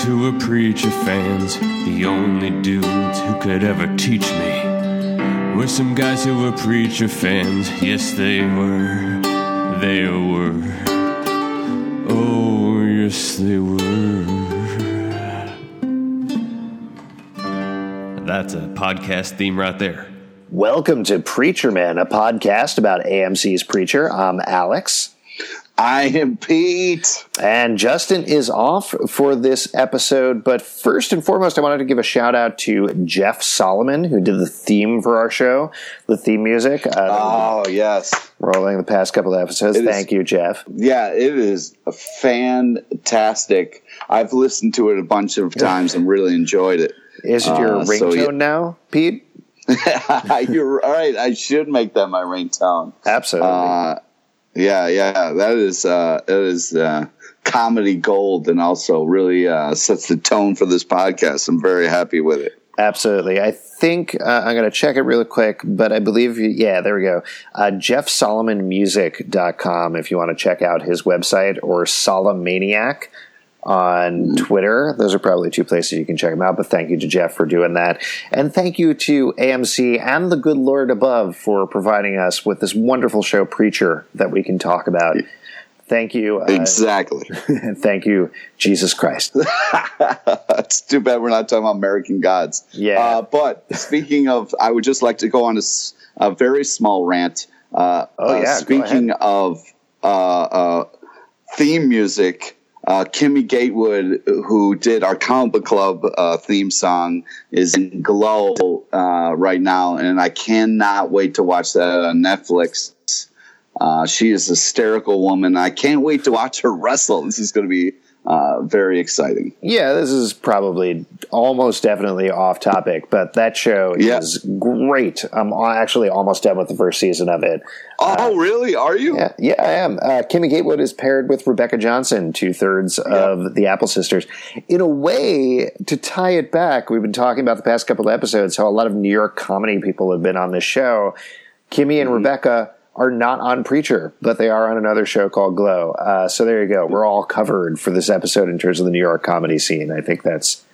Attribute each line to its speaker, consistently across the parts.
Speaker 1: guys who were preacher fans. The only dudes who could ever teach me were some guys who were preacher fans. Yes, they were. They were. Oh, yes, they were. That's a podcast theme right there.
Speaker 2: Welcome to Preacher Man, a podcast about AMC's Preacher. I'm Alex.
Speaker 3: I am Pete.
Speaker 2: And Justin is off for this episode. But first and foremost, I wanted to give a shout out to Jeff Solomon, who did the theme for our show, the theme music. Uh,
Speaker 3: Oh, yes.
Speaker 2: rolling the past couple of episodes.
Speaker 3: It is-
Speaker 2: Thank you, Jeff.
Speaker 3: Yeah, it is fantastic. I've listened to it a bunch of times and really enjoyed it.
Speaker 2: Is it your
Speaker 3: Uh, so,
Speaker 2: ringtone
Speaker 3: yeah.
Speaker 2: now, Pete?
Speaker 3: You're right. I should make that my ringtone.
Speaker 2: Absolutely.
Speaker 3: Uh, yeah, yeah. That is uh, that is uh, comedy gold, and also really uh, sets the tone for this podcast. I'm very happy with it.
Speaker 2: Absolutely. I think uh, I'm going to check it real quick, but I believe, yeah, there we go. Uh, JeffSolomonMusic.com if you want to check out his website or Solomaniac on Twitter. Those are probably two places you can check them out. But thank you to Jeff for doing that. And thank you to AMC and the good Lord above for providing us with this wonderful show, Preacher, that we can talk about. Thank you. Uh,
Speaker 3: Exactly.
Speaker 2: and thank you, Jesus Christ.
Speaker 3: it's too bad we're not talking about American Gods.
Speaker 2: Yeah.
Speaker 3: Uh, but speaking of, I would just like to go on a very small rant. Uh,
Speaker 2: Oh,
Speaker 3: uh,
Speaker 2: yeah, go
Speaker 3: speaking of uh, uh, theme music, uh, Kimmy Gatewood, who did our comic book club uh, theme song, is in Glow uh, right now, and I cannot wait to watch that on Netflix. Uh, she is a hysterical woman. I can't wait to watch her wrestle. This is going to be uh, very exciting.
Speaker 2: Yeah, this is probably almost definitely off topic, but that show
Speaker 3: Yeah.
Speaker 2: is great. I'm actually almost done with the first season of it.
Speaker 3: Oh, really? Are you?
Speaker 2: Yeah, yeah, I am. Uh, Kimmy Gatewood is paired with Rebecca Johnson, two thirds of the Apple Sisters. In a way, to tie it back, we've been talking about the past couple of episodes how a lot of New York comedy people have been on this show. Kimmy and Rebecca are not on Preacher, but they are on another show called Glow. Uh, so there you go. We're all covered for this episode in terms of the New York comedy scene. I think that's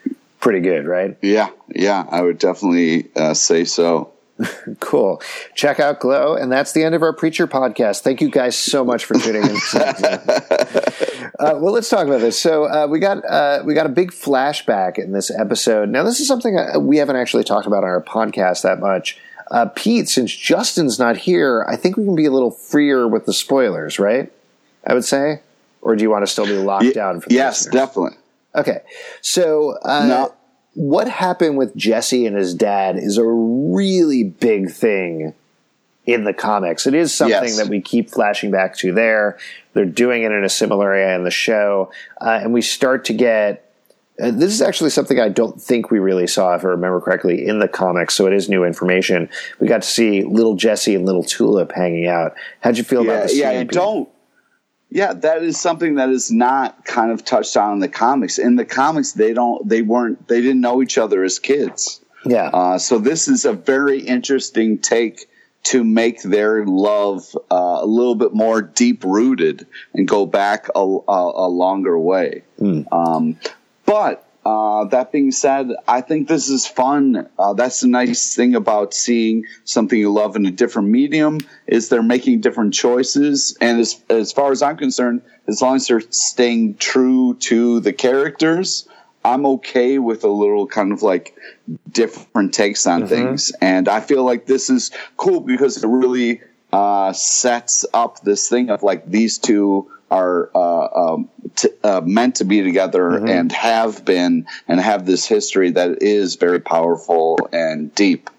Speaker 2: pretty good, right?
Speaker 3: Yeah, yeah, I would definitely uh, say so.
Speaker 2: Cool. Check out Glow, and that's the end of our Preacher podcast. Thank you guys so much for tuning in. uh, well, let's talk about this. So uh, we got uh, we got a big flashback in this episode. Now, this is something uh, we haven't actually talked about on our podcast that much. Uh, Pete, since Justin's not here, I think we can be a little freer with the spoilers, right? I would say, or do you want to still be locked
Speaker 3: Ye-
Speaker 2: down for the
Speaker 3: yes,
Speaker 2: listeners?
Speaker 3: definitely.
Speaker 2: Okay. So, uh,
Speaker 3: No.
Speaker 2: what happened with Jesse and his dad is a really big thing in the comics. It is something
Speaker 3: Yes.
Speaker 2: that we keep flashing back to there. They're doing it in a similar area in the show. Uh, and we start to get. Uh, this is actually something I don't think we really saw, if I remember correctly, in the comics. So it is new information. We got to see little Jesse and little Tulip hanging out. How'd you feel about
Speaker 3: Yeah,
Speaker 2: the scene?
Speaker 3: yeah, I don't. Yeah, that is something that is not kind of touched on in the comics. In the comics, they don't, they weren't, they didn't know each other as kids.
Speaker 2: Yeah.
Speaker 3: Uh, so this is a very interesting take to make their love uh, a little bit more deep rooted and go back a, a, a longer way. Um, but uh, that being said, I think this is fun. Uh, that's the nice thing about seeing something you love in a different medium is they're making different choices. And as as far as I'm concerned, as long as they're staying true to the characters, I'm okay with a little kind of like different takes on things. And I feel like this is cool because it really uh, sets up this thing of like these two are uh, um, t- uh, meant to be together and have been and have this history that is very powerful and deep.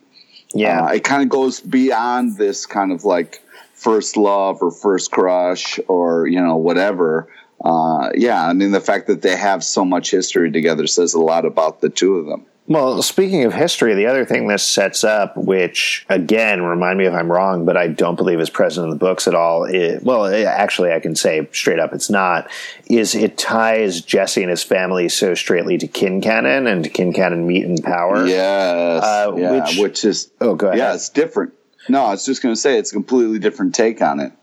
Speaker 2: yeah.
Speaker 3: Uh, it kind of goes beyond this kind of like first love or first crush or you know whatever. Uh, yeah, I mean the fact that they have so much history together says a lot about the two of them.
Speaker 2: Well, speaking of history, the other thing this sets up, which again, remind me if I'm wrong, but I don't believe is present in the books at all. It, well, it- actually, I can say straight up it's not. Is it ties Jesse and his family so straightly to Quincannon and to Quincannon Meat and Power?
Speaker 3: Yes,
Speaker 2: Uh,
Speaker 3: yeah,
Speaker 2: which-
Speaker 3: which, is
Speaker 2: Oh, go ahead.
Speaker 3: yeah, it's different. No, I was just going to say it's a completely different take on it.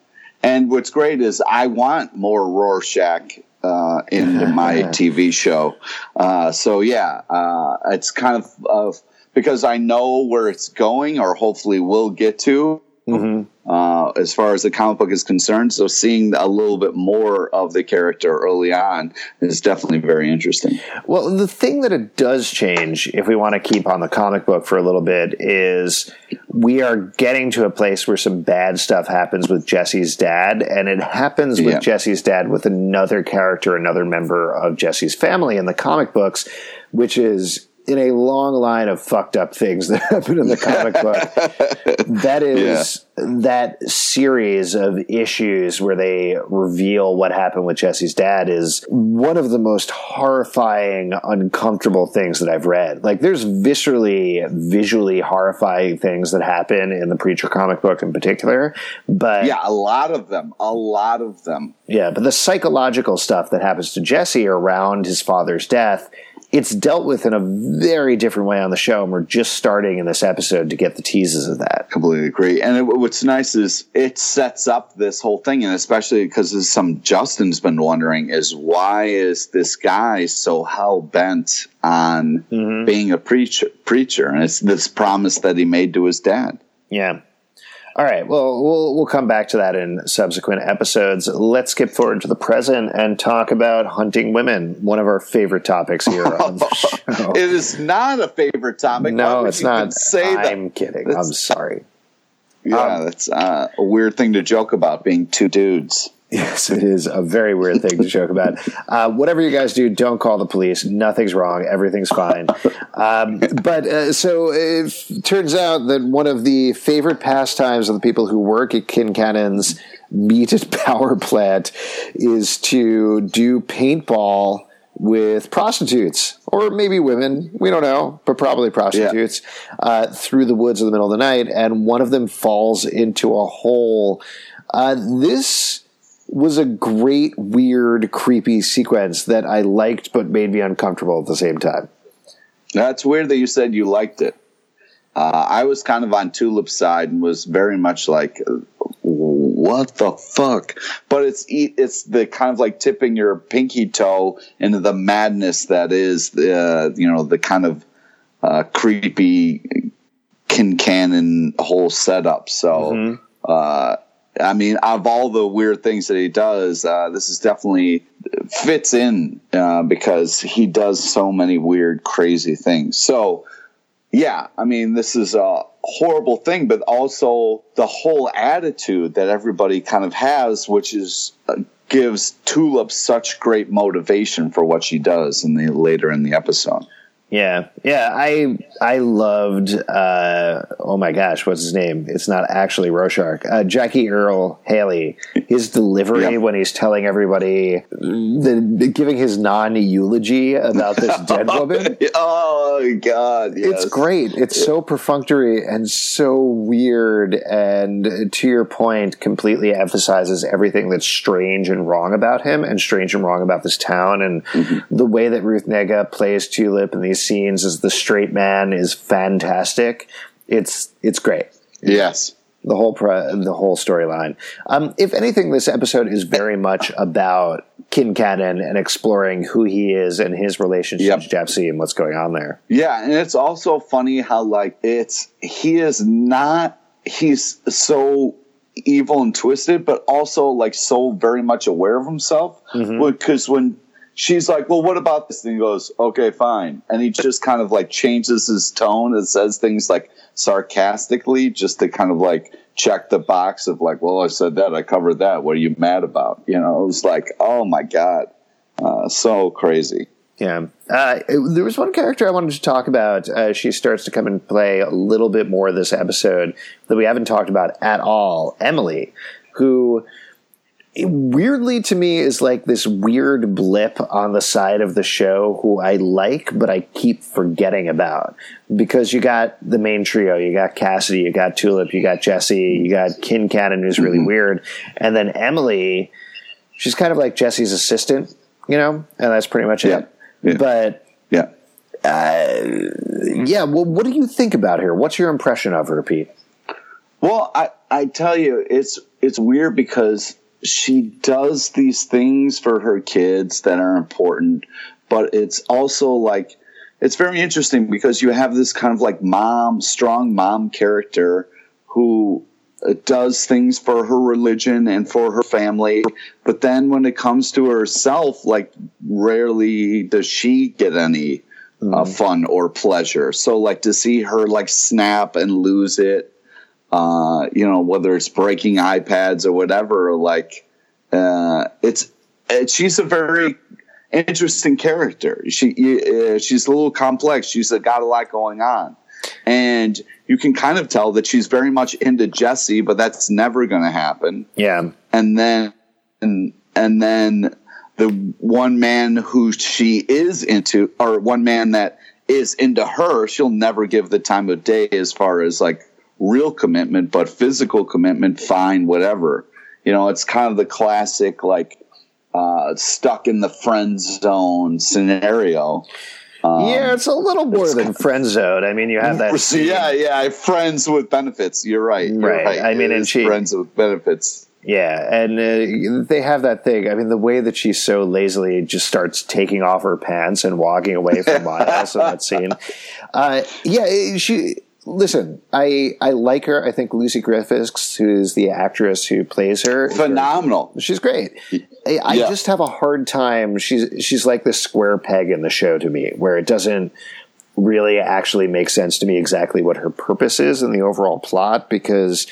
Speaker 3: And what's great is I want more Rorschach uh, into my TV show. Uh, so yeah, uh, it's kind of of because I know where it's going, or hopefully will get to. Uh, as far as the comic book is concerned, so seeing a little bit more of the character early on is definitely very interesting.
Speaker 2: Well, the thing that it does change, if we want to keep on the comic book for a little bit, is we are getting to a place where some bad stuff happens with Jesse's dad, and it happens with
Speaker 3: Yeah.
Speaker 2: Jesse's dad with another character, another member of Jesse's family in the comic books, which is in a long line of fucked up things that happen in the comic book. That is that series of issues where they reveal what happened with Jesse's dad is one of the most horrifying, uncomfortable things that I've read. Like, there's viscerally, visually horrifying things that happen in the Preacher comic book in particular, but
Speaker 3: Yeah, a lot of them, a lot of them.
Speaker 2: yeah, but the psychological stuff that happens to Jesse around his father's death, it's dealt with in a very different way on the show, and we're just starting in this episode to get the teases of that.
Speaker 3: Completely agree. And it, what's nice is it sets up this whole thing, and especially because some Justin's been wondering is why is this guy so hell bent on mm-hmm. being a preacher? Preacher, and it's this promise that he made to his dad.
Speaker 2: Yeah. All right. Well, we'll we'll come back to that in subsequent episodes. Let's skip forward to the present and talk about hunting women, one of our favorite topics here on the show.
Speaker 3: It is not a favorite topic.
Speaker 2: No, it's not.
Speaker 3: Say that.
Speaker 2: I'm kidding. I'm sorry.
Speaker 3: Yeah,
Speaker 2: Um,
Speaker 3: that's uh, a weird thing to joke about being two dudes.
Speaker 2: Yes, it is a very weird thing to joke about. Uh, whatever you guys do, don't call the police. Nothing's wrong. Everything's fine. Um, but uh, so it turns out that one of the favorite pastimes of the people who work at Quincannon's meat and power plant is to do paintball with prostitutes or maybe women we don't know but probably prostitutes uh, through the woods in the middle of the night and one of them falls into a hole uh, this was a great, weird, creepy sequence that I liked but made me uncomfortable at the same time.
Speaker 3: That's weird that you said you liked it. Uh, I was kind of on Tulip's side and was very much like, "What the fuck?" But it's it's the kind of like tipping your pinky toe into the madness that is the you know the kind of uh, creepy Quincannon whole setup. So, uh, I mean, of all the weird things that he does, uh, this is definitely fits in uh, because he does so many weird, crazy things. So, yeah, I mean, this is a horrible thing, but also the whole attitude that everybody kind of has, which is uh, gives Tulip such great motivation for what she does in the later in the episode.
Speaker 2: Yeah, yeah, I I loved. Uh, oh my gosh, what's his name? It's not actually Rorschach. Uh, Jackie Earle Haley. His delivery
Speaker 3: Yeah.
Speaker 2: when he's telling everybody, the, giving his non eulogy about this dead woman.
Speaker 3: oh God, yes.
Speaker 2: It's great. It's so perfunctory and so weird, and to your point, completely emphasizes everything that's strange and wrong about him, and strange and wrong about this town, and the way that Ruth Negga plays Tulip in these scenes as the straight man is fantastic. It's it's great
Speaker 3: Yes.
Speaker 2: the whole pro- the whole storyline. Um, if anything, this episode is very much about Quincannon and exploring who he is and his relationship
Speaker 3: Yep.
Speaker 2: to Jesse and what's going on there.
Speaker 3: Yeah, and it's also funny how like it's he is not he's so evil and twisted, but also like so very much aware of himself. Because when she's like, "Well, what about this?" and he goes, "Okay, fine," and he just kind of like changes his tone and says things like sarcastically, just to kind of like check the box of like, "Well, I said that, I covered that. What are you mad about?" You know, it was like, "Oh my god." Uh, so crazy.
Speaker 2: Yeah. Uh, there was one character I wanted to talk about. Uh, she starts to come and play a little bit more this episode that we haven't talked about at all. Emily, who weirdly to me is like this weird blip on the side of the show who I like, but I keep forgetting about because you got the main trio. You got Cassidy, you got Tulip, you got Jesse, you got Quincannon, who's really mm-hmm. weird. And then Emily, she's kind of like Jesse's assistant, you know, and that's pretty much
Speaker 3: Yeah.
Speaker 2: it.
Speaker 3: Yeah.
Speaker 2: But
Speaker 3: Yeah.
Speaker 2: Uh, yeah, well, what do you think about her? What's your impression of her, Pete?
Speaker 3: Well, I, I tell you, it's it's weird because she does these things for her kids that are important, but it's also like it's very interesting because you have this kind of like mom, strong mom character who uh, does things for her religion and for her family, but then when it comes to herself, like rarely does she get any uh, fun or pleasure. So like to see her like snap and lose it, uh, you know, whether it's breaking iPads or whatever, like uh, it's, it, she's a very interesting character. She uh, she's a little complex. She's got a lot going on, and you can kind of tell that she's very much into Jesse, but that's never going to happen.
Speaker 2: Yeah,
Speaker 3: And then and and then the one man who she is into, or one man that is into her, she'll never give the time of day as far as like real commitment, but physical commitment, fine, whatever. You know, it's kind of the classic like uh, stuck in the friend zone scenario.
Speaker 2: yeah, it's a little more than friend zone. I mean, you have that.
Speaker 3: So, yeah, yeah, friends with benefits. You're right. You're
Speaker 2: Right. I mean,
Speaker 3: It
Speaker 2: and she-
Speaker 3: friends with benefits.
Speaker 2: Yeah, and uh, they have that thing. I mean, the way that she so lazily just starts taking off her pants and walking away for miles in that scene. Uh, yeah, she. Listen, I I like her. I think Lucy Griffiths, who is the actress who plays her,
Speaker 3: Phenomenal.
Speaker 2: She's great. I, I
Speaker 3: Yeah.
Speaker 2: just have a hard time. She's she's like the square peg in the show to me, where it doesn't really actually make sense to me exactly what her purpose is in the overall plot because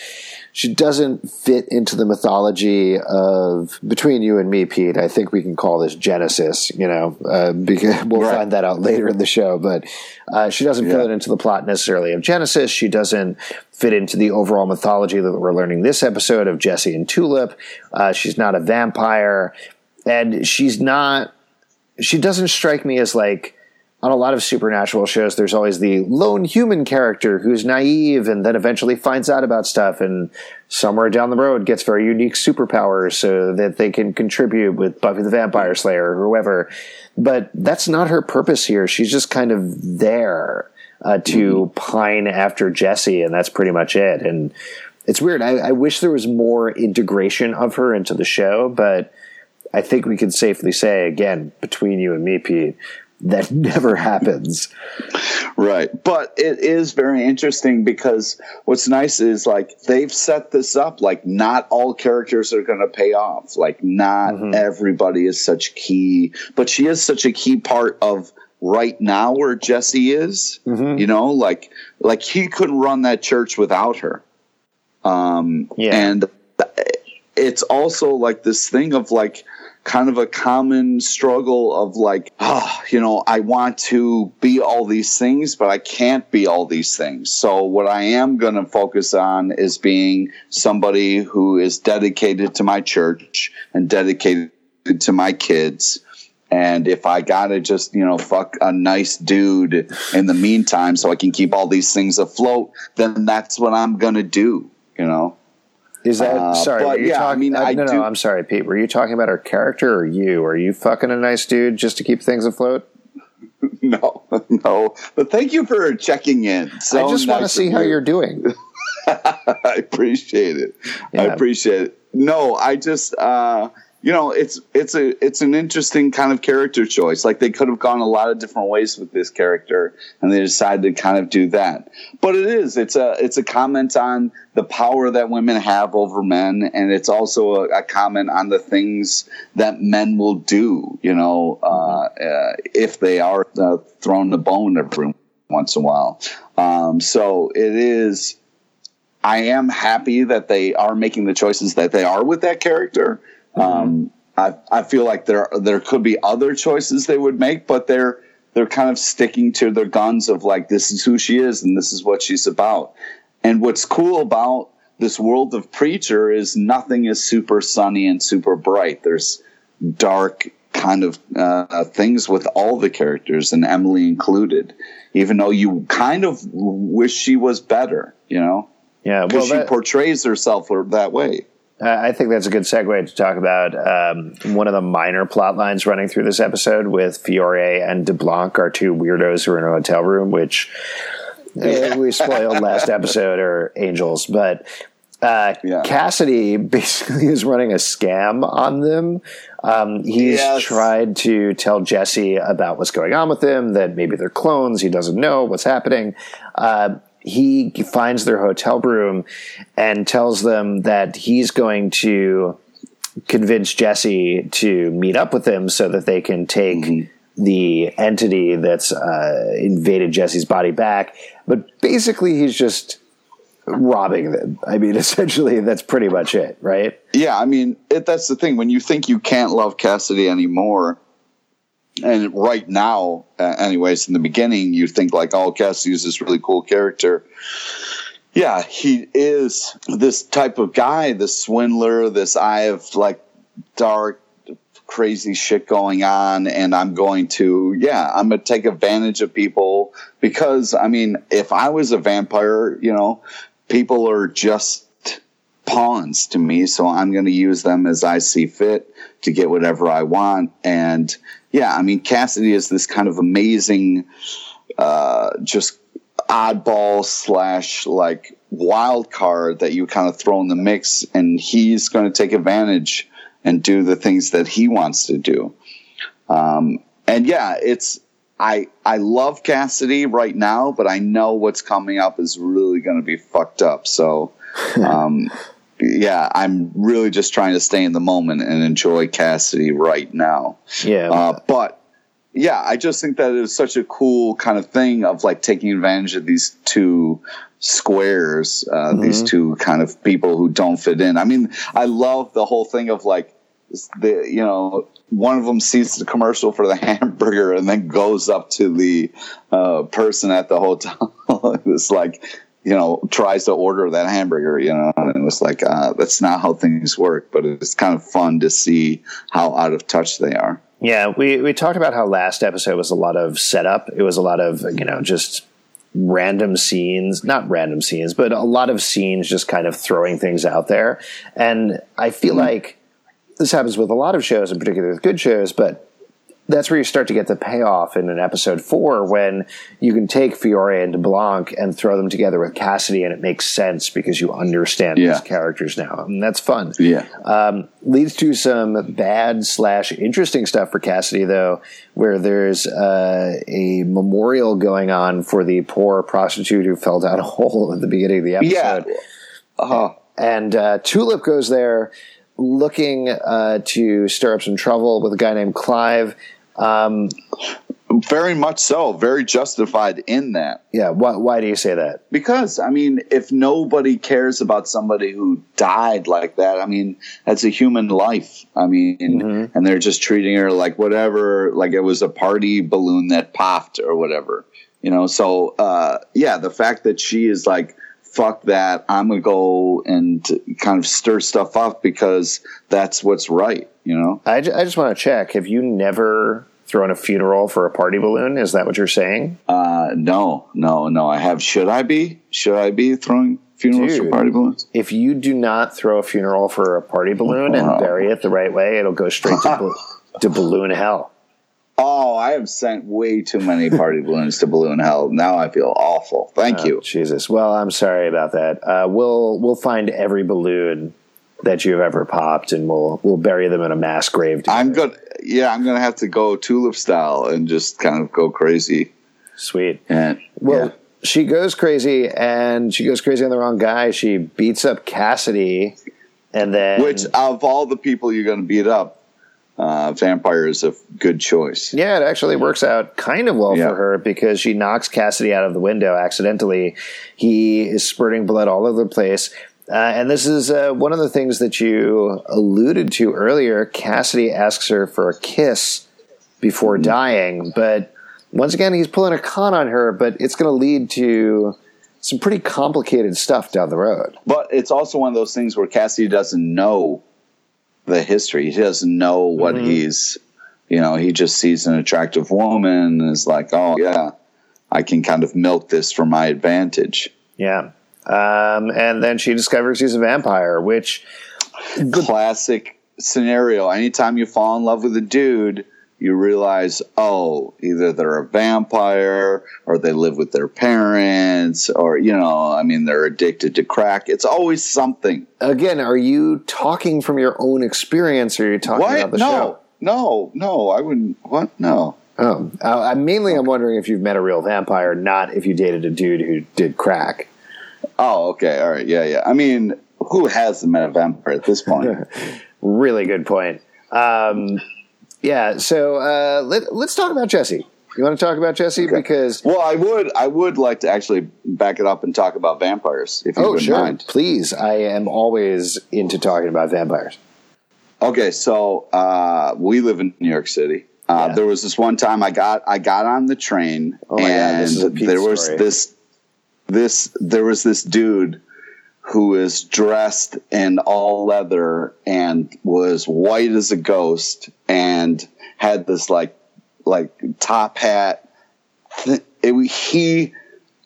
Speaker 2: she doesn't fit into the mythology of between you and me, Pete. I think we can call this Genesis. You know, uh, because we'll
Speaker 3: Right.
Speaker 2: find that out later in the show. But uh, she doesn't
Speaker 3: Yeah.
Speaker 2: fit into the plot necessarily of Genesis. She doesn't fit into the overall mythology that we're learning this episode of Jesse and Tulip. Uh, she's not a vampire, and she's not. She doesn't strike me as like on a lot of supernatural shows, there's always the lone human character who's naive and then eventually finds out about stuff and somewhere down the road gets very unique superpowers so that they can contribute with Buffy the Vampire Slayer or whoever. But that's not her purpose here. She's just kind of there uh, to pine after Jesse, and that's pretty much it. And it's weird. I, I wish there was more integration of her into the show, but I think we can safely say, again, between you and me, Pete, that never happens.
Speaker 3: Right. But it is very interesting because what's nice is like they've set this up like not all characters are going to pay off. Like not everybody is such key, but she is such a key part of right now where Jesse is, you know, like like he couldn't run that church without her. Um
Speaker 2: Yeah.
Speaker 3: and it's also like this thing of like kind of a common struggle of like ah you know i want to be all these things but i can't be all these things so what i am going to focus on is being somebody who is dedicated to my church and dedicated to my kids and if I gotta just, you know, fuck a nice dude in the meantime so I can keep all these things afloat, then that's what I'm gonna do, you know?
Speaker 2: Is that
Speaker 3: Uh,
Speaker 2: sorry?
Speaker 3: but
Speaker 2: Were you
Speaker 3: I
Speaker 2: talking?
Speaker 3: mean,
Speaker 2: uh,
Speaker 3: I
Speaker 2: no,
Speaker 3: do-
Speaker 2: no. I'm sorry, Pete. Were you talking about her character or you? Are you fucking a nice dude just to keep things afloat?
Speaker 3: No, no. But thank you for checking in. So
Speaker 2: I just want to see how
Speaker 3: you.
Speaker 2: you're doing.
Speaker 3: I appreciate it. I appreciate it. No, I just uh you know, it's it's a it's an interesting kind of character choice. Like they could have gone a lot of different ways with this character and they decided to kind of do that. But it is it's a it's a comment on the power that women have over men and it's also a, a comment on the things that men will do, you know, uh, uh if they are uh, thrown the bone every once in a while. Um so it is I am happy that they are making the choices that they are with that character. Um, I, I feel like there there could be other choices they would make, but they're they're kind of sticking to their guns of like this is who she is and this is what she's about. And what's cool about this world of preacher is nothing is super sunny and super bright. There's dark kind of uh, things with all the characters and Emily included. Even though you kind of wish she was better, you know
Speaker 2: Yeah, well,
Speaker 3: because she
Speaker 2: that,
Speaker 3: portrays herself that way.
Speaker 2: I I think that's a good segue to talk about um, one of the minor plot lines running through this episode with Fiore and DeBlanc, our two weirdos who are in a hotel room, which uh, we spoiled last episode are angels. But Uh,
Speaker 3: Yeah.
Speaker 2: Cassidy basically is running a scam on them. Um, he's
Speaker 3: Yes.
Speaker 2: tried to tell Jesse about what's going on with them, that maybe they're clones. He doesn't know what's happening. Uh, he finds their hotel room and tells them that he's going to convince Jesse to meet up with him so that they can take the entity that's uh, invaded Jesse's body back. But basically, he's just robbing them. I mean, essentially, that's pretty much it, right?
Speaker 3: Yeah, I mean, it, that's the thing. When you think you can't love Cassidy anymore, and right now, uh, anyways, in the beginning, you think like, oh, Cassidy's this really cool character. Yeah, he is this type of guy, this swindler, this I have like dark, crazy shit going on, and I'm going to, yeah, I'm going to take advantage of people because, I mean, if I was a vampire, you know, people are just pawns to me, so I'm going to use them as I see fit to get whatever I want. And yeah, I mean, Cassidy is this kind of amazing, uh, just oddball slash like wild card that you kind of throw in the mix, and he's going to take advantage and do the things that he wants to do. Um, and yeah, it's I I love Cassidy right now, but I know what's coming up is really going to be fucked up. So, um, yeah, I'm really just trying to stay in the moment and enjoy Cassidy right now.
Speaker 2: Yeah.
Speaker 3: Uh, but yeah, I just think that it was such a cool kind of thing of like taking advantage of these two squares, uh, these two kind of people who don't fit in. I mean, I love the whole thing of like the you know one of them sees the commercial for the hamburger and then goes up to the uh, person at the hotel. it's like you know tries to order that hamburger, you know, and it was like uh, that's not how things work. But it's kind of fun to see how out of touch they are.
Speaker 2: Yeah, we, we talked about how last episode was a lot of setup. It was a lot of, you know, just random scenes, not random scenes, but a lot of scenes just kind of throwing things out there. And I feel like this happens with a lot of shows, in particular with good shows, but that's where you start to get the payoff in an episode four when you can take Fiore and DeBlanc and throw them together with Cassidy and it makes sense because you understand
Speaker 3: Yeah.
Speaker 2: these characters now. And that's fun
Speaker 3: Yeah.
Speaker 2: um, leads to some bad slash interesting stuff for Cassidy, though, where there's uh, a memorial going on for the poor prostitute who fell down a hole at the beginning of the episode.
Speaker 3: Yeah. Uh,
Speaker 2: And uh, Tulip goes there looking uh, to stir up some trouble with a guy named Clive. Um,
Speaker 3: very much so. Very justified in that.
Speaker 2: yeah, why, why do you say that?
Speaker 3: Because, I mean, if nobody cares about somebody who died like that, I mean, that's a human life. I mean, and they're just treating her like whatever, like it was a party balloon that popped or whatever, you know? So, uh, yeah, the fact that she is like, fuck that, I'm going to go and kind of stir stuff up because that's what's right, you know?
Speaker 2: I, I just want to check. Have you never thrown a funeral for a party balloon? Is that what you're saying?
Speaker 3: Uh, no, no, no. I have. Should I be? Should I be throwing funerals for party balloons?
Speaker 2: if you do not throw a funeral for a party balloon and bury it the right way, it'll go straight to, to balloon hell.
Speaker 3: Oh, I have sent way too many party balloons to balloon hell. Now I feel awful. Thank
Speaker 2: Oh,
Speaker 3: you.
Speaker 2: Jesus. Well, I'm sorry about that. Uh, we'll we'll find every balloon that you've ever popped, and we'll we'll bury them in a mass grave.
Speaker 3: I'm
Speaker 2: together.
Speaker 3: good. Yeah, I'm gonna have to go tulip style and just kind of go crazy.
Speaker 2: Sweet.
Speaker 3: And
Speaker 2: Well,
Speaker 3: yeah.
Speaker 2: she goes crazy, and she goes crazy on the wrong guy. She beats up Cassidy, and then
Speaker 3: which of all the people you're gonna beat up, uh, vampire is a good choice.
Speaker 2: Yeah, it actually works out kind of well
Speaker 3: Yeah.
Speaker 2: for her because she knocks Cassidy out of the window accidentally. He is spurting blood all over the place. Uh, and this is uh, one of the things that you alluded to earlier. Cassidy asks her for a kiss before
Speaker 3: Mm-hmm.
Speaker 2: dying, but once again, he's pulling a con on her, but it's going to lead to some pretty complicated stuff down the road.
Speaker 3: But it's also one of those things where Cassidy doesn't know the history. He doesn't know what he's, you know, he just sees an attractive woman and is like, oh, yeah, I can kind of milk this for my advantage.
Speaker 2: Yeah. Um, and then she discovers he's a vampire, which
Speaker 3: Classic scenario. Anytime you fall in love with a dude, you realize, oh, either they're a vampire or they live with their parents or, you know, I mean, they're addicted to crack. It's always something.
Speaker 2: Again, are you talking from your own experience or are you talking
Speaker 3: What?
Speaker 2: about the
Speaker 3: No,
Speaker 2: show?
Speaker 3: no, no. No, I wouldn't. What? No.
Speaker 2: Oh, uh, I mainly I'm wondering if you've met a real vampire, not if you dated a dude who did crack.
Speaker 3: Oh, okay. All right. Yeah, yeah. I mean, who has met a vampire at this point?
Speaker 2: Really good point. Um, yeah, so uh, let, let's talk about Jesse. You want to talk about Jesse because
Speaker 3: well, I would, I would like to actually back it up and talk about vampires, if you
Speaker 2: oh
Speaker 3: wouldn't
Speaker 2: sure,
Speaker 3: mind.
Speaker 2: please. I am always into talking about vampires.
Speaker 3: Okay, so uh, we live in New York City. Uh,
Speaker 2: Yeah.
Speaker 3: There was this one time I got I got on the train
Speaker 2: Oh my God,
Speaker 3: and
Speaker 2: a
Speaker 3: there was
Speaker 2: story.
Speaker 3: this this there was this dude who was dressed in all leather and was white as a ghost and had this like like top hat. It, he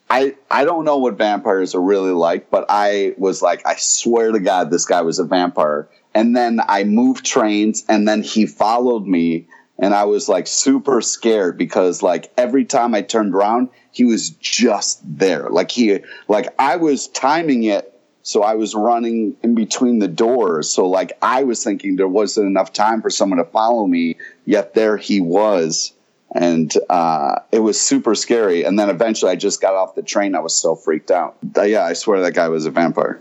Speaker 3: I I don't know what vampires are really like, but I was like, I swear to God, this guy was a vampire. And then I moved trains, and then he followed me, and I was like super scared because like every time I turned around, he was just there. Like he like I was timing it. So I was running in between the doors. So like I was thinking there wasn't enough time for someone to follow me, yet there he was and uh, it was super scary. And then eventually, I just got off the train. I was so freaked out. Uh, yeah, I swear that guy was a vampire.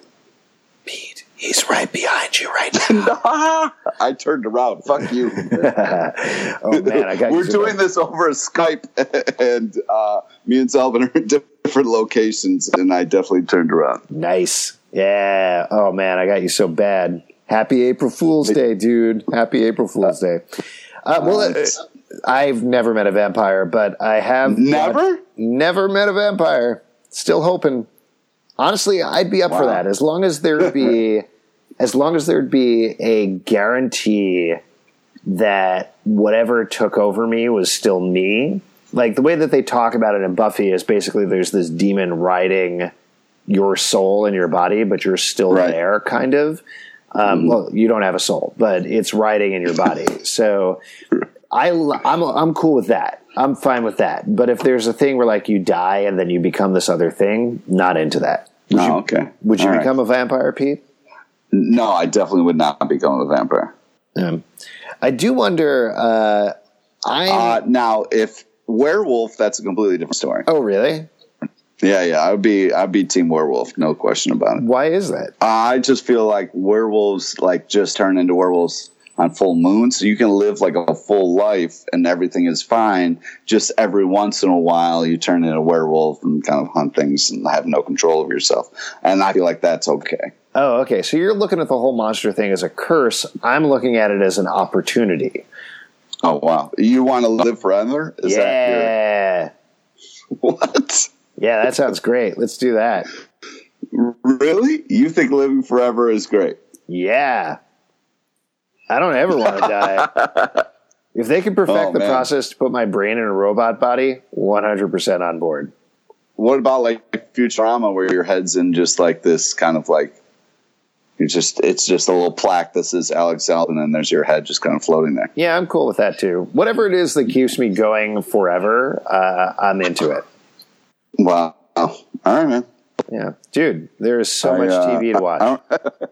Speaker 2: Pete, he's right behind you right now.
Speaker 3: I turned around. Fuck you.
Speaker 2: oh man, I got you.
Speaker 3: We're doing this over Skype, and uh, me and Zalben are in different locations, and I definitely turned around.
Speaker 2: Nice. Yeah. Oh man, I got you so bad. Happy April Fool's Day, dude. Happy April Fool's Day. Uh, well, uh, I've never met a vampire, but I have
Speaker 3: Never?
Speaker 2: never met a vampire. Still hoping. Honestly, I'd be up for that as long as there'd be, as long as there'd be a guarantee that whatever took over me was still me. Like the way that they talk about it in Buffy is basically there's this demon riding your soul and your body, but you're still
Speaker 3: Right.
Speaker 2: there, kind of. Um, Well, you don't have a soul, but it's riding in your body. So I, I'm, I'm cool with that. I'm fine with that. But if there's a thing where like you die and then you become this other thing, not into that. Would
Speaker 3: Oh,
Speaker 2: you,
Speaker 3: okay.
Speaker 2: Would you
Speaker 3: All right.
Speaker 2: become a vampire, Pete?
Speaker 3: No, I definitely would not become a vampire.
Speaker 2: Um, I do wonder. Uh, I
Speaker 3: Uh, now, if werewolf, that's a completely different story.
Speaker 2: oh really?
Speaker 3: Yeah, yeah, I would be, I'd be team werewolf, no question about it.
Speaker 2: Why is that?
Speaker 3: I just feel like werewolves like just turn into werewolves on full moon, so you can live like a full life and everything is fine. Just every once in a while, you turn into a werewolf and kind of hunt things and have no control of yourself. And I feel like that's okay.
Speaker 2: Oh, okay. So you're looking at the whole monster thing as a curse. I'm looking at it as an opportunity.
Speaker 3: Oh wow, you want to live forever? Is
Speaker 2: yeah.
Speaker 3: that your, what?
Speaker 2: Yeah, that sounds great. Let's do that.
Speaker 3: Really? You think living forever is great?
Speaker 2: Yeah. I don't ever want to die. If they can perfect
Speaker 3: Oh,
Speaker 2: the
Speaker 3: man.
Speaker 2: process to put my brain in a robot body, 100% on board.
Speaker 3: What about like Futurama, where your head's in just like this kind of like you just it's just a little plaque that says Alex Zalben, and there's your head just kind of floating there.
Speaker 2: Yeah, I'm cool with that too. Whatever it is that keeps me going forever, uh, I'm into it.
Speaker 3: Wow. All right, man.
Speaker 2: Yeah. Dude, there is so
Speaker 3: I,
Speaker 2: much
Speaker 3: uh,
Speaker 2: TV to watch.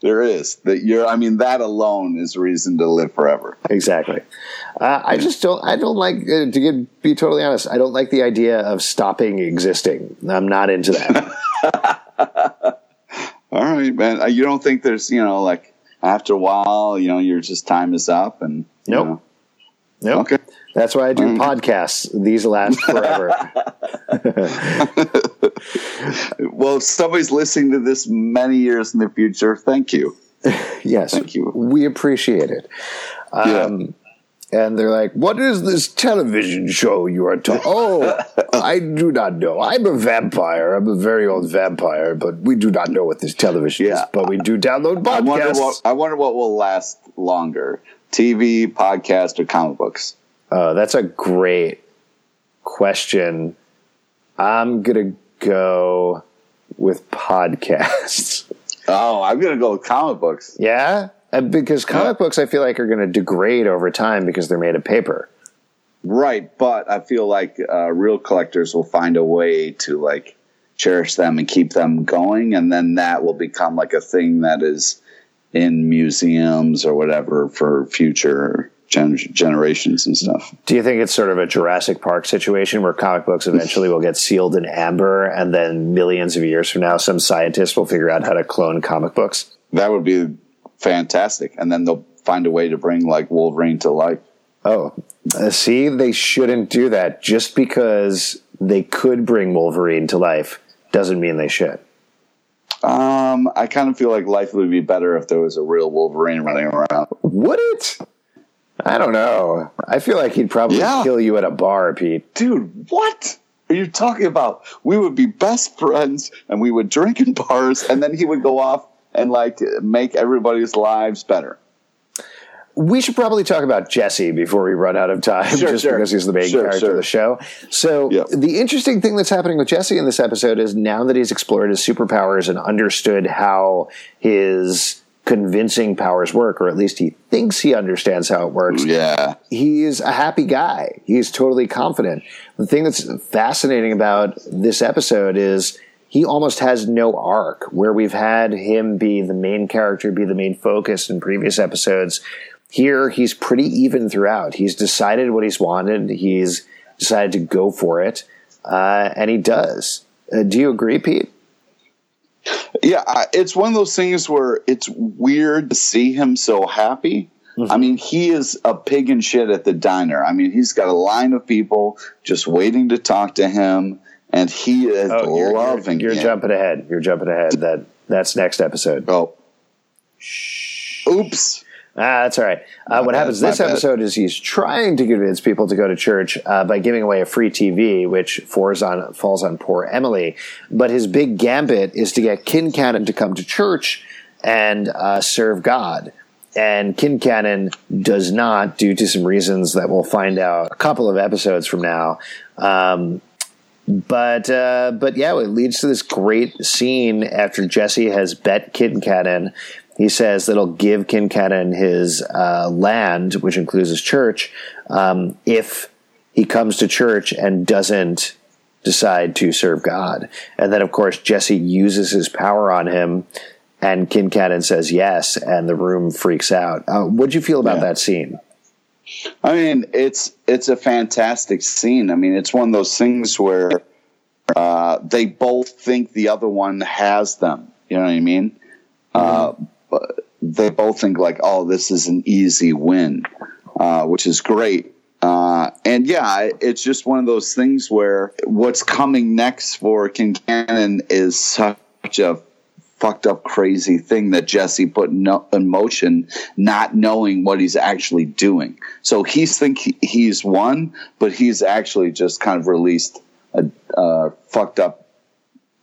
Speaker 3: There is that you're. I mean, that alone is reason to live forever.
Speaker 2: Exactly. Uh, I just don't. I don't like uh, to get, be totally honest. I don't like the idea of stopping existing. I'm not into that.
Speaker 3: All right, man. Uh, You don't think there's you know like after a while, you know, your just time is up and you
Speaker 2: Nope.
Speaker 3: know.
Speaker 2: Nope.
Speaker 3: Okay.
Speaker 2: That's why I do
Speaker 3: Mm.
Speaker 2: podcasts. These last forever.
Speaker 3: Well, if somebody's listening to this many years in the future, thank you.
Speaker 2: yes,
Speaker 3: Thank you.
Speaker 2: we appreciate it. Um, And they're like, "What is this television show you are talking?" oh, I do not know. I'm a vampire. I'm a very old vampire, but we do not know what this television is. But we do download
Speaker 3: I wonder
Speaker 2: podcasts.
Speaker 3: what I wonder what will last longer: TV, podcast, or comic books.
Speaker 2: Oh, that's a great question. I'm gonna go with podcasts.
Speaker 3: Oh, I'm gonna go with comic books.
Speaker 2: Yeah, Uh, because comic books, I feel like, are going to degrade over time because they're made of paper.
Speaker 3: Right, but I feel like uh, real collectors will find a way to like cherish them and keep them going, and then that will become like a thing that is in museums or whatever for future gen- generations and stuff.
Speaker 2: Do you think it's sort of a Jurassic Park situation where comic books eventually will get sealed in amber, and then millions of years from now, some scientist will figure out how to clone comic books?
Speaker 3: That would be fantastic, and then they'll find a way to bring like Wolverine to life.
Speaker 2: Oh, uh, see, they shouldn't do that. Just because they could bring Wolverine to life doesn't mean they should.
Speaker 3: Um, I kind of feel like life would be better if there was a real Wolverine running around.
Speaker 2: Would it? I don't know. I feel like he'd probably
Speaker 3: Yeah.
Speaker 2: kill you at a bar, Pete.
Speaker 3: Dude, what are you talking about? We would be best friends and we would drink in bars and then he would go off and like make everybody's lives better.
Speaker 2: We should probably talk about Jesse before we run out of time,
Speaker 3: Sure,
Speaker 2: just
Speaker 3: sure.
Speaker 2: because he's the main
Speaker 3: Sure,
Speaker 2: character of the show. So, the interesting thing that's happening with Jesse in this episode is now that he's explored his superpowers and understood how his convincing powers work, or at least he thinks he understands how it works,
Speaker 3: Yeah.
Speaker 2: he's a happy guy. He's totally confident. The thing that's fascinating about this episode is he almost has no arc where we've had him be the main character, be the main focus in previous episodes. Here, he's pretty even throughout. He's decided what he's wanted. He's decided to go for it, uh, and he does. Uh, do you agree, Pete?
Speaker 3: Yeah, I- it's one of those things where it's weird to see him so happy. I mean, he is a pig in shit at the diner. I mean, he's got a line of people just waiting to talk to him, and he is
Speaker 2: Oh, you're,
Speaker 3: loving
Speaker 2: you're, you're jumping ahead. You're jumping ahead. That that's next episode.
Speaker 3: Oh, oops.
Speaker 2: Ah, that's all right. Uh, what
Speaker 3: bad,
Speaker 2: happens this
Speaker 3: bad.
Speaker 2: episode is he's trying to convince people to go to church uh, by giving away a free TV, which falls on falls on poor Emily. But his big gambit is to get Quincannon to come to church and uh, serve God. And Quincannon does not, due to some reasons that we'll find out a couple of episodes from now. Um, but uh, but yeah, it leads to this great scene after Jesse has bet Quincannon. He says that he'll give Quincannon his uh, land, which includes his church, um, if he comes to church and doesn't decide to serve God. And then, of course, Jesse uses his power on him, and Quincannon says yes, and the room freaks out. Uh, what'd you feel about
Speaker 3: Yeah.
Speaker 2: that scene?
Speaker 3: I mean, it's it's a fantastic scene. I mean, it's one of those things where uh, they both think the other one has them. You know what I mean? Uh, but they both think like, "Oh, this is an easy win," uh, which is great. Uh, and yeah, it's just one of those things where what's coming next for Quincannon is such a fucked up, crazy thing that Jesse put no, in motion, not knowing what he's actually doing. So he's think he, he's won, but he's actually just kind of released a fucked up,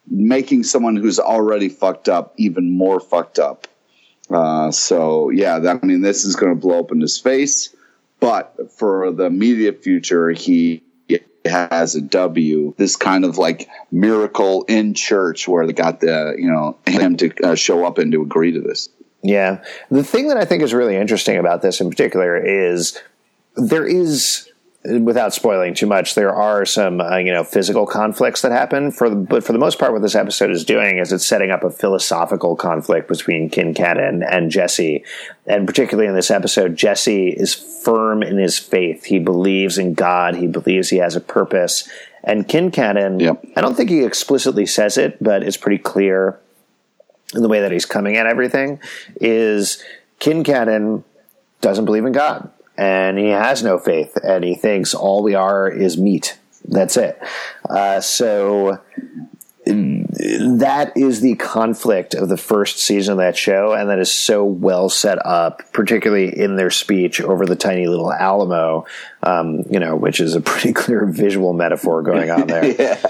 Speaker 3: making someone who's already fucked up even more fucked up. Uh, so yeah, that, I mean, this is going to blow up in his face. But for the immediate future, he has a W. This kind of like miracle in church where they got the you know him to uh, show up and to agree to this.
Speaker 2: Yeah. The thing that I think is really interesting about this in particular is there is without spoiling too much there are some uh, you know physical conflicts that happen for the, but for the most part what this episode is doing is it's setting up a philosophical conflict between Quincannon and Jesse. And particularly in this episode Jesse is firm in his faith. He believes in God. He believes he has a purpose. And Quincannon
Speaker 3: Yep.
Speaker 2: I don't think he explicitly says it but it's pretty clear in the way that he's coming at everything is Quincannon doesn't believe in God and he has no faith and he thinks all we are is meat. That's it. Uh, so that is the conflict of the first season of that show, and that is so well set up, particularly in their speech over the tiny little Alamo, um, you know, which is a pretty clear visual metaphor going on there.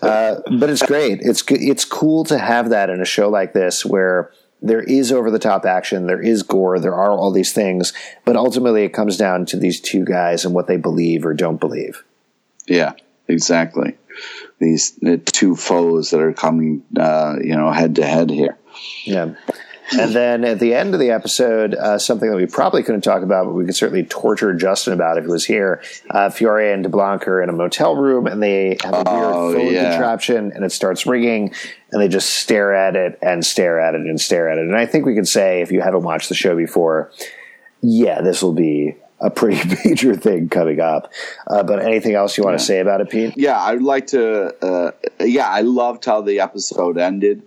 Speaker 2: Uh, but it's great. It's it's cool to have that in a show like this where there is over the top action, there is gore, there are all these things, but ultimately it comes down to these two guys and what they believe or don't believe.
Speaker 3: Yeah, exactly. These the two foes that are coming, uh, you know, head to head here.
Speaker 2: Yeah. And then at the end of the episode, uh, something that we probably couldn't talk about, but we could certainly torture Justin about if he was here. Uh, Fiore and DeBlanc are in a motel room, and they have a
Speaker 3: Oh,
Speaker 2: weird phone
Speaker 3: yeah.
Speaker 2: contraption, and it starts ringing, and they just stare at it and stare at it and stare at it. And I think we could say, if you haven't watched the show before, yeah, this will be a pretty major thing coming up. Uh, but anything else you want to say about it, Pete?
Speaker 3: Yeah, I'd like to. Uh, yeah, I loved how the episode ended,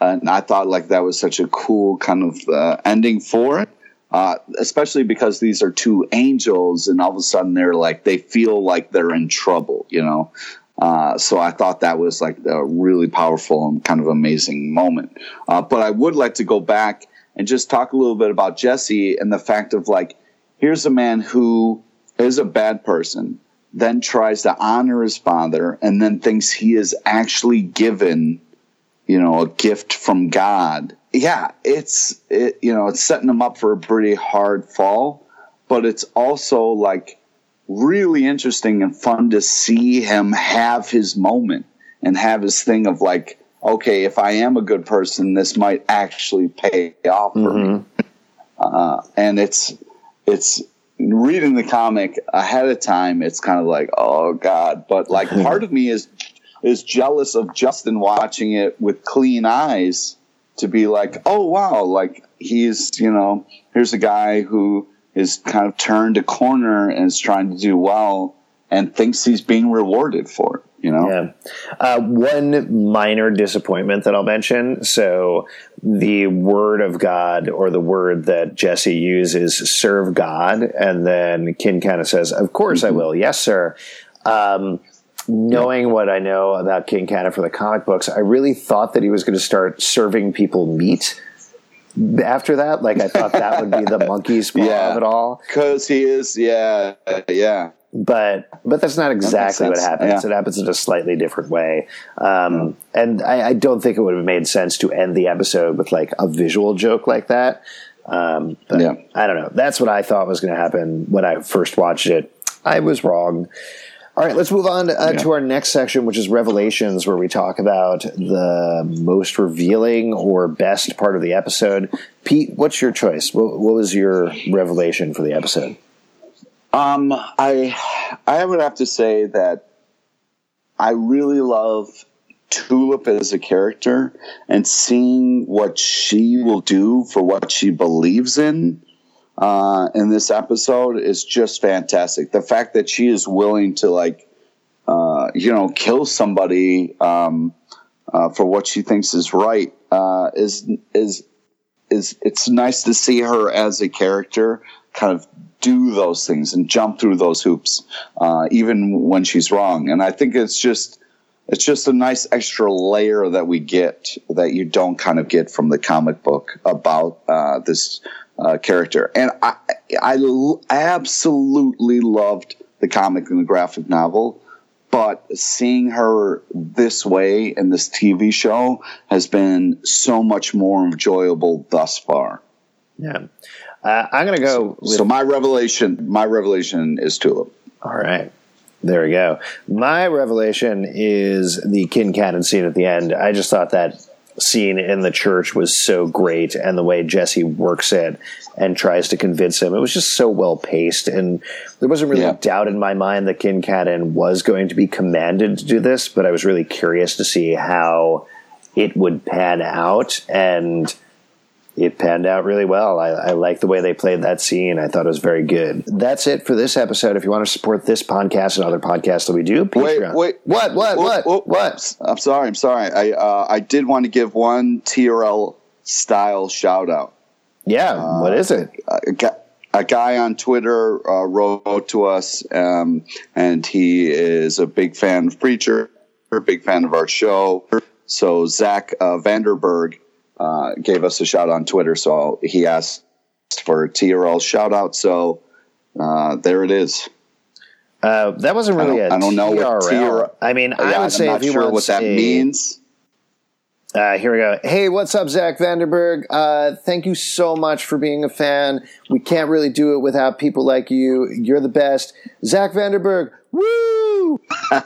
Speaker 3: and I thought like that was such a cool kind of uh, ending for it. Uh, especially because these are two angels, and all of a sudden they're like they feel like they're in trouble, you know. Uh, so I thought that was like a really powerful and kind of amazing moment. Uh, but I would like to go back and just talk a little bit about Jesse and the fact of like, here's a man who is a bad person, then tries to honor his father, and then thinks he is actually given, you know, a gift from God. Yeah, it's it, you know, it's setting him up for a pretty hard fall, but it's also like really interesting and fun to see him have his moment and have his thing of like, okay, if I am a good person, this might actually pay off for me. Uh, and it's it's reading the comic ahead of time. It's kind of like, oh god, but like part of me is is jealous of Justin watching it with clean eyes to be like, oh wow, like he's you know here's a guy who is kind of turned a corner and is trying to do well and thinks he's being rewarded for it. You know,
Speaker 2: Yeah. Uh, one minor disappointment that I'll mention. So the word of God or the word that Jesse uses, serve God. And then Kin kind of says, of course I will. Yes, sir. Um, knowing what I know about Quincannon for the comic books, I really thought that he was going to start serving people meat after that. Like I thought that would be the monkey's paw
Speaker 3: Yeah.
Speaker 2: of it all.
Speaker 3: because he is, yeah, yeah.
Speaker 2: but but that's not exactly what happens.
Speaker 3: Yeah.
Speaker 2: It happens in a slightly different way, um, and I, I don't think it would have made sense to end the episode with like a visual joke like that. Um, but
Speaker 3: Yeah.
Speaker 2: I don't know. That's what I thought was going to happen when I first watched it. I was wrong. All right, let's move on uh, to our next section, which is Revelations, where we talk about the most revealing or best part of the episode. Pete, what's your choice? What, what was your revelation for the episode?
Speaker 3: Um, I I would have to say that I really love Tulip as a character and seeing what she will do for what she believes in uh, in this episode is just fantastic. The fact that she is willing to like uh, you know kill somebody um, uh, for what she thinks is right uh, is is is it's nice to see her as a character kind of do those things and jump through those hoops, uh, even when she's wrong. And I think it's just it's just a nice extra layer that we get that you don't kind of get from the comic book about uh, this uh, character. And I, I l- absolutely loved the comic and the graphic novel. But seeing her this way in this TV show has been so much more enjoyable thus far.
Speaker 2: Yeah, uh, I'm going to go. With,
Speaker 3: So my revelation, my revelation is Tulip.
Speaker 2: all right, there we go. My revelation is the Quincannon scene at the end. I just thought that scene in the church was so great, and the way Jesse works it and tries to convince him. It was just so well paced, and there wasn't really
Speaker 3: Yeah.
Speaker 2: a doubt in my mind that Quincannon was going to be commanded to do this. But I was really curious to see how it would pan out, and it panned out really well. I, I like the way they played that scene. I thought it was very good. That's it for this episode. If you want to support this podcast and other podcasts that we do, Patreon.
Speaker 3: wait.
Speaker 2: wait, what,
Speaker 3: what,
Speaker 2: what,
Speaker 3: oh,
Speaker 2: what?
Speaker 3: I'm sorry. I'm sorry. I uh, I did want to give one TRL style shout out.
Speaker 2: Yeah, what is it?
Speaker 3: a guy, a guy on Twitter uh, wrote to us, um, and he is a big fan of Preacher, a big fan of our show. So Zach uh, Vanderberg uh, gave us a shout on Twitter. So he asked for a TRL shout out. So uh, there it is.
Speaker 2: Uh, that wasn't really a
Speaker 3: I don't know what
Speaker 2: TRL.
Speaker 3: TRL.
Speaker 2: I mean, I
Speaker 3: Yeah,
Speaker 2: would say
Speaker 3: I'm
Speaker 2: if
Speaker 3: not
Speaker 2: he
Speaker 3: sure what that
Speaker 2: a-
Speaker 3: means.
Speaker 2: Uh, here we go. Hey, what's up, Zach Vanderberg? Uh, thank you so much for being a fan. We can't really do it without people like you. You're the best. Zach Vanderberg, woo!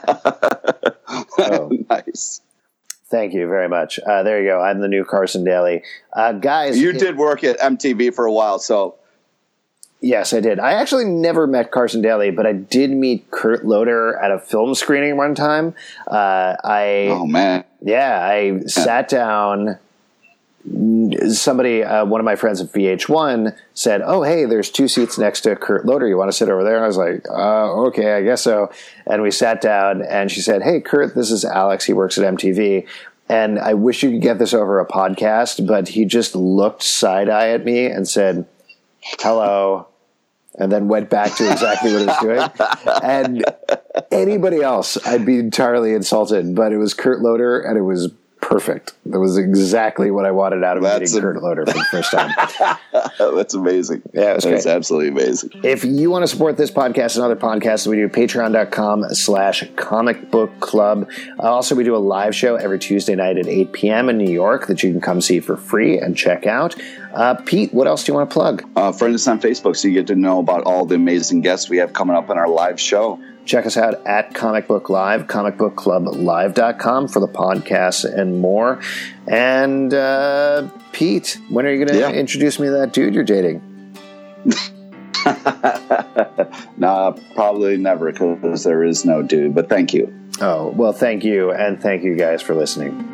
Speaker 2: Oh.
Speaker 3: nice.
Speaker 2: Thank you very much. Uh, there you go. I'm the new Carson Daly. Uh, guys.
Speaker 3: You it, did work at MTV for a while, so.
Speaker 2: Yes, I did. I actually never met Carson Daly, but I did meet Kurt Loder at a film screening one time. Uh, I.
Speaker 3: Oh, man.
Speaker 2: Yeah, I sat down somebody, uh, one of my friends at VH1 said, "Oh, hey, there's two seats next to Kurt Loder. You want to sit over there?" And I was like, uh, "Okay, I guess so." And we sat down, and she said, "Hey, Kurt, this is Alex. He works at MTV." And I wish you could get this over a podcast, but he just looked side eye at me and said, "Hello." and then went back to exactly what he was doing. And anybody else, I'd be entirely insulted. But it was Kurt Loder, and it was perfect. That was exactly what I wanted out of That's meeting a, Kurt Loder for the first time.
Speaker 3: That's amazing.
Speaker 2: Yeah, it was
Speaker 3: That's absolutely amazing.
Speaker 2: If you want to support this podcast and other podcasts, we do patreon.com slash comic book club. Also, we do a live show every Tuesday night at 8 p.m. in New York that you can come see for free and check out. Uh, Pete, what else do you want to plug?
Speaker 3: Uh, friend us on Facebook so you get to know about all the amazing guests we have coming up in our live show.
Speaker 2: Check us out at Comic Book Live, comicbookclublive.com for the podcasts and more. And uh, Pete, when are you going to yeah. introduce me to that dude you're dating?
Speaker 3: nah, probably never because there is no dude, but thank you.
Speaker 2: Oh, well, thank you. And thank you guys for listening.